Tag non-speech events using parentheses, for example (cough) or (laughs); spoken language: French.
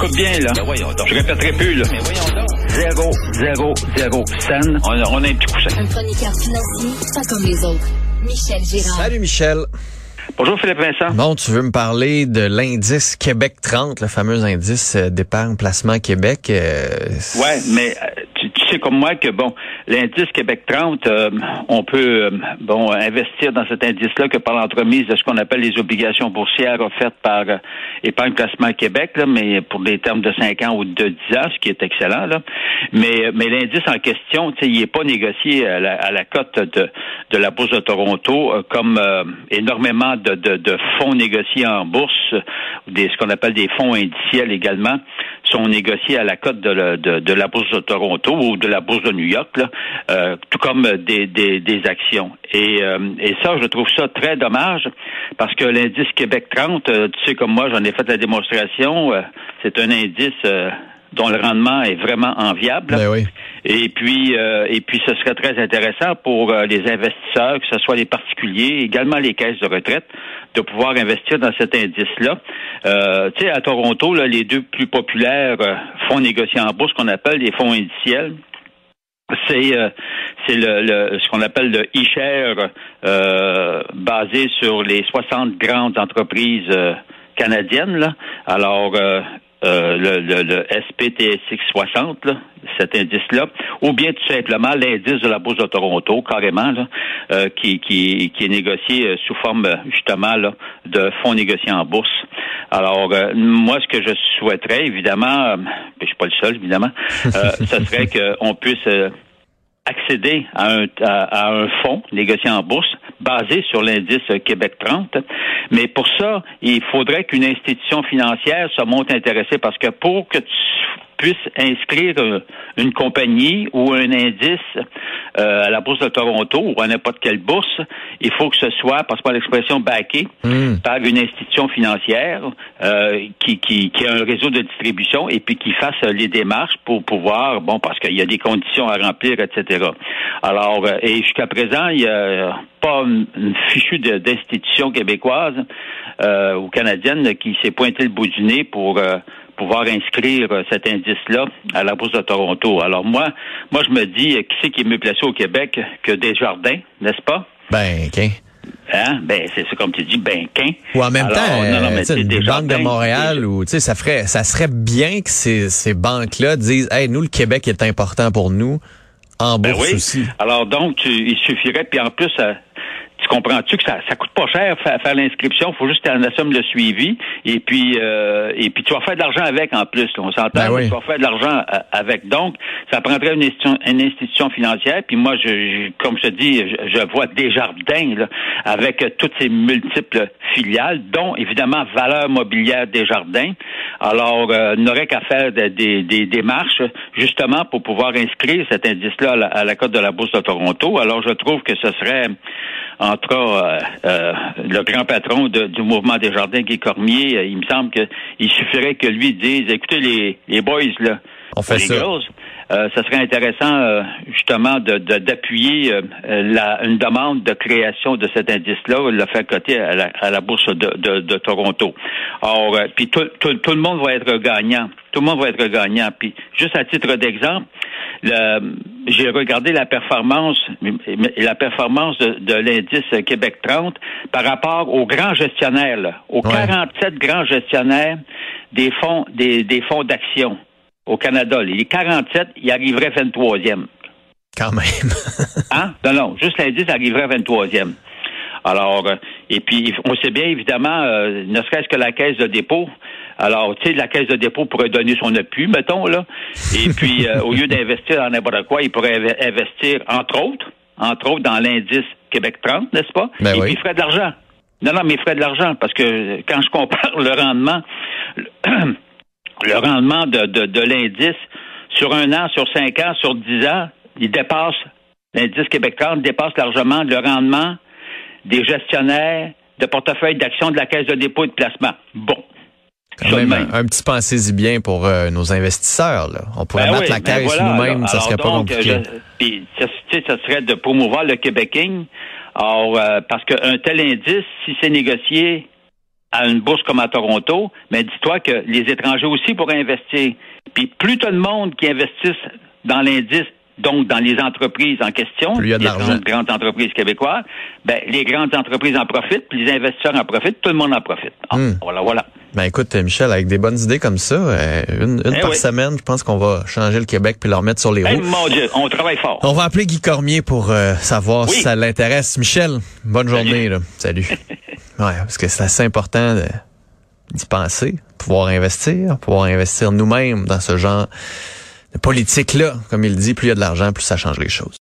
Écoute bien, là. Je répéterai plus, là. Zéro, zéro, zéro scène. On a, on a un petit coussin. Un chroniqueur financier, pas comme les autres. Michel Girard. Salut Michel. Bonjour, Philippe Vincent. Bon, tu veux me parler de l'indice Québec 30, le fameux indice euh, d'épargne placement Québec. euh, Ouais, mais euh, tu, tu sais comme moi que, bon, l'indice Québec 30, euh, on peut, euh, bon, investir dans cet indice-là que par l'entremise de ce qu'on appelle les obligations boursières offertes par euh, Épargne Placement Québec, là, mais pour des termes de 5 ans ou de 10 ans, ce qui est excellent, là. Mais, mais l'indice en question, il n'est pas négocié à la, cote de, de la Bourse de Toronto euh, comme euh, énormément de, de, de fonds négociés en bourse, des, ce qu'on appelle des fonds indiciels également, sont négociés à la cote de, de, de la Bourse de Toronto ou de la Bourse de New York, là, euh, tout comme des, des, des actions. Et, euh, et ça, je trouve ça très dommage parce que l'indice Québec 30, euh, tu sais comme moi, j'en ai fait la démonstration, euh, c'est un indice euh, dont le rendement est vraiment enviable. Ben oui. Et puis, euh, et puis, ce serait très intéressant pour euh, les investisseurs, que ce soit les particuliers, également les caisses de retraite, de pouvoir investir dans cet indice-là. Euh, tu sais, à Toronto, là, les deux plus populaires fonds négociés en bourse qu'on appelle les fonds indiciels, c'est euh, c'est le, le- ce qu'on appelle le e-share euh, basé sur les 60 grandes entreprises euh, canadiennes. Là. Alors, euh, le, le, le SPTSX 60, là, cet indice-là, ou bien tout simplement l'indice de la Bourse de Toronto, carrément, là, euh, qui, qui, qui est négocié euh, sous forme justement là, de fonds négociés en bourse. Alors, euh, moi, ce que je souhaiterais, évidemment, euh, je suis pas le seul, évidemment, euh, ce serait (laughs) qu'on puisse accéder à un, à, à un fonds négocié en bourse basé sur l'indice Québec 30. Mais pour ça, il faudrait qu'une institution financière se montre intéressée parce que pour que tu puisses inscrire euh, une compagnie ou un indice euh, à la bourse de Toronto ou à n'importe quelle bourse, il faut que ce soit, passe pas l'expression, backé Hmm. par une institution financière euh, qui, qui, qui a un réseau de distribution et puis qui fasse les démarches pour pouvoir, bon, parce qu'il y a des conditions à remplir, etc. Alors, euh, et jusqu'à présent, il n'y a pas une, une fichue d'institution québécoise euh, ou canadienne qui s'est pointé le bout du nez pour euh, pouvoir inscrire euh, cet indice-là à la Bourse de Toronto. Alors moi, moi je me dis, euh, qui c'est qui est mieux placé au Québec que Desjardins, n'est-ce pas? Ben, qu'un. Hein? Ben, c'est ça comme tu dis, ben, qu'un. Ou en même Alors, temps, non, non, euh, mais une banque de Montréal ou tu sais, ça ferait, ça serait bien que ces, ces banques-là disent, hey, nous le Québec est important pour nous, en Ben bourse oui. aussi. Alors donc, tu- il suffirait, puis en plus, euh, tu comprends-tu que ça, ça coûte pas cher faire, faire l'inscription, faut juste en assumer le suivi, et puis euh, et puis tu vas faire de l'argent avec en plus. là. on s'entend, Ben oui. tu vas faire de l'argent euh, avec. Donc, ça prendrait une institution, une institution financière, puis moi, je, je- comme je te dis, je, je vois Desjardins là, avec euh, toutes ces multiples filiales, dont évidemment Valeur Mobilière Desjardins. Alors, euh, n'aurait qu'à faire de- des, des démarches justement pour pouvoir inscrire cet indice-là à la, à la cote de la Bourse de Toronto. Alors, je trouve que ce serait entre euh, euh, le grand patron de- du mouvement des jardins, Guy Cormier, euh, il me semble qu'il suffirait que lui dise, écoutez les, les boys, là, On fait les ça. girls, euh, ça serait intéressant euh, justement de de- d'appuyer euh, la, une demande de création de cet indice-là, de le faire coter à la, à la bourse de, de, de Toronto. Or, puis tout, tout, tout le monde va être gagnant. Tout le monde va être gagnant. Puis juste à titre d'exemple, le- j'ai regardé la performance, la performance de, de l'indice Québec 30 par rapport aux grands gestionnaires, là, aux Ouais. 47 grands gestionnaires des fonds, des, des fonds d'action au Canada. Les 47, ils arriveraient 23e. Quand même. (laughs) Hein? Non, non, juste l'indice arriverait 23e. Alors, euh, et puis, on sait bien, évidemment, euh, ne serait-ce que la caisse de dépôt. Alors, tu sais, la caisse de dépôt pourrait donner son appui, mettons, là. Et (laughs) puis, euh, au lieu d'investir dans n'importe quoi, il pourrait inve- investir, entre autres, entre autres, dans l'indice Québec 30, n'est-ce pas? Ben et oui. puis, il ferait de l'argent. Non, non, mais frais de l'argent, parce que quand je compare le rendement, le rendement de, de, de l'indice sur un an, sur cinq ans, sur dix ans, il dépasse, l'indice québécois dépasse largement le rendement des gestionnaires de portefeuille d'actions de la Caisse de dépôt et de placement. Bon. Quand même, un, petit pensez-y bien pour euh, nos investisseurs. Là. On pourrait Ben mettre oui, la ben caisse voilà, nous-mêmes, ça serait pas compliqué. je- puis, ça, serait de promouvoir le Québéking. Alors, euh, parce qu'un tel indice, si c'est négocié à une bourse comme à Toronto, mais dis-toi que les étrangers aussi pourraient investir. Puis plus as de monde qui investissent dans l'indice, donc dans les entreprises en question, Plus il y a de les grandes entreprises québécoises, ben, les grandes entreprises en profitent, puis les investisseurs en profitent, tout le monde en profite. Ah, Hmm. Voilà, voilà. Ben écoute, euh, Michel, avec des bonnes idées comme ça, euh, une, une Eh par oui. semaine, je pense qu'on va changer le Québec puis le remettre sur les Eh, roues. mon Dieu, on travaille fort. On va appeler Guy Cormier pour euh, savoir Oui. si ça l'intéresse. Michel, bonne journée. Là. Salut. (laughs) ouais, parce que c'est assez important d'y penser, pouvoir investir, pouvoir investir nous-mêmes dans ce genre de politique-là. Comme il dit, plus il y a de l'argent, plus ça change les choses.